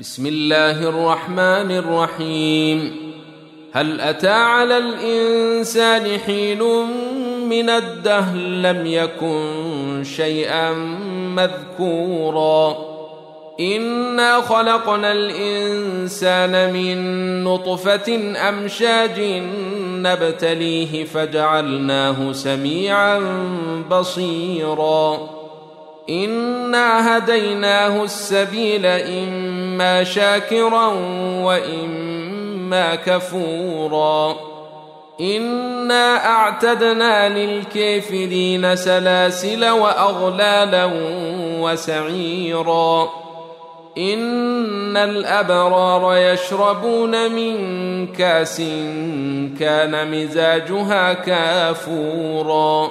بسم الله الرحمن الرحيم. هل أتى على الإنسان حين من الدهر لم يكن شيئا مذكورا؟ إنا خلقنا الإنسان من نطفة أمشاج نبتليه فجعلناه سميعا بصيرا. إنا هديناه السبيل إما شاكرا وإما كفورا. إنا أعتدنا للكافرين سلاسل وأغلالا وسعيرا. إن الأبرار يشربون من كاس كان مزاجها كافورا.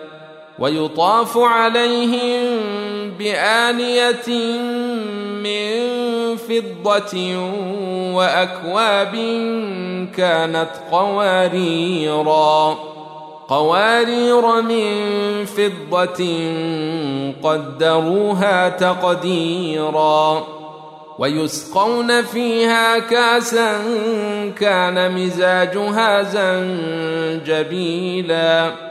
ويطاف عليهم بآنية من فضة وأكواب كانت قواريرا. قوارير من فضة قدروها تقديرا. ويسقون فيها كاسا كان مزاجها زنجبيلا.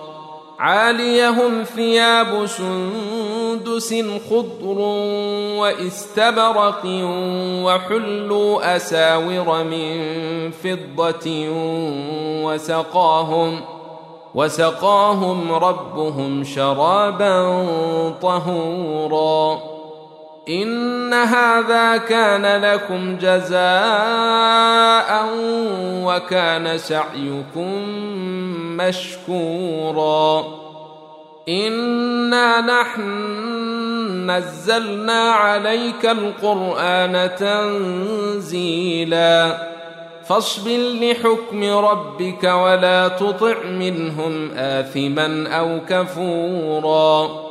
عاليهم ثياب سندس خضر واستبرق وحلوا أساور من فضة وسقاهم وسقاهم ربهم شرابا طهورا ان هذا كان لكم جزاء وكان سعيكم مشكورا. انا نحن نزلنا عليك القران تنزيلا. فاصبر لحكم ربك ولا تطع منهم اثما أو كفورا.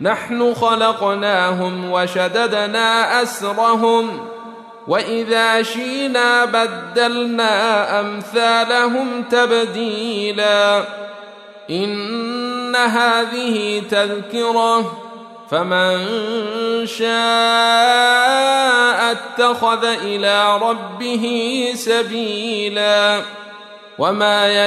نحن خلقناهم وشددنا أسرهم وإذا شينا بدلنا أمثالهم تبديلا. إن هذه تذكرة فمن شاء اتخذ إلى ربه سبيلا. وما